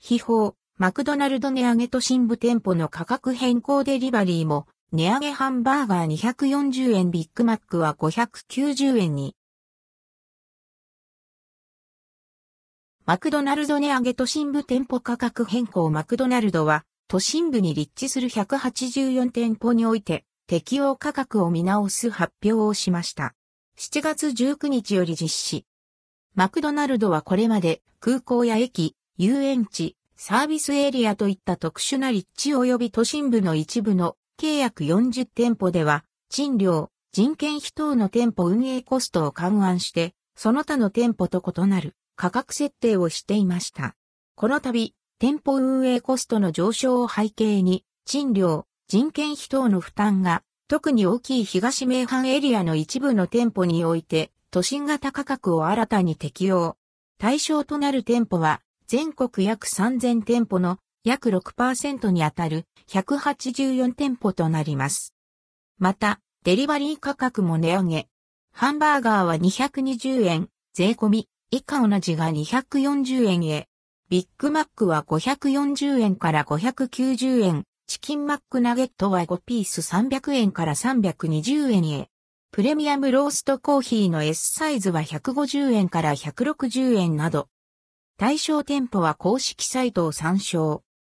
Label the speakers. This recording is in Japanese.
Speaker 1: 秘宝、マクドナルド値上げ都心部店舗の価格変更デリバリーも、値上げハンバーガー240円ビッグマックは590円に。マクドナルド値上げ都心部店舗価格変更マクドナルドは、都心部に立地する184店舗において、適用価格を見直す発表をしました。7月19日より実施。マクドナルドはこれまで空港や駅、遊園地、サービスエリアといった特殊な立地及び都心部の一部の契約40店舗では、賃料、人件費等の店舗運営コストを勘案して、その他の店舗と異なる価格設定をしていました。この度、店舗運営コストの上昇を背景に、賃料、人件費等の負担が、特に大きい東名阪エリアの一部の店舗において、都心型価格を新たに適用。対象となる店舗は、全国約3000店舗の約6%にあたる184店舗となります。また、デリバリー価格も値上げ。ハンバーガーは220円、税込み、以下同じが240円へ。ビッグマックは540円から590円。チキンマックナゲットは5ピース300円から320円へ。プレミアムローストコーヒーの S サイズは150円から160円など。対象店舗は公式サイトを参照。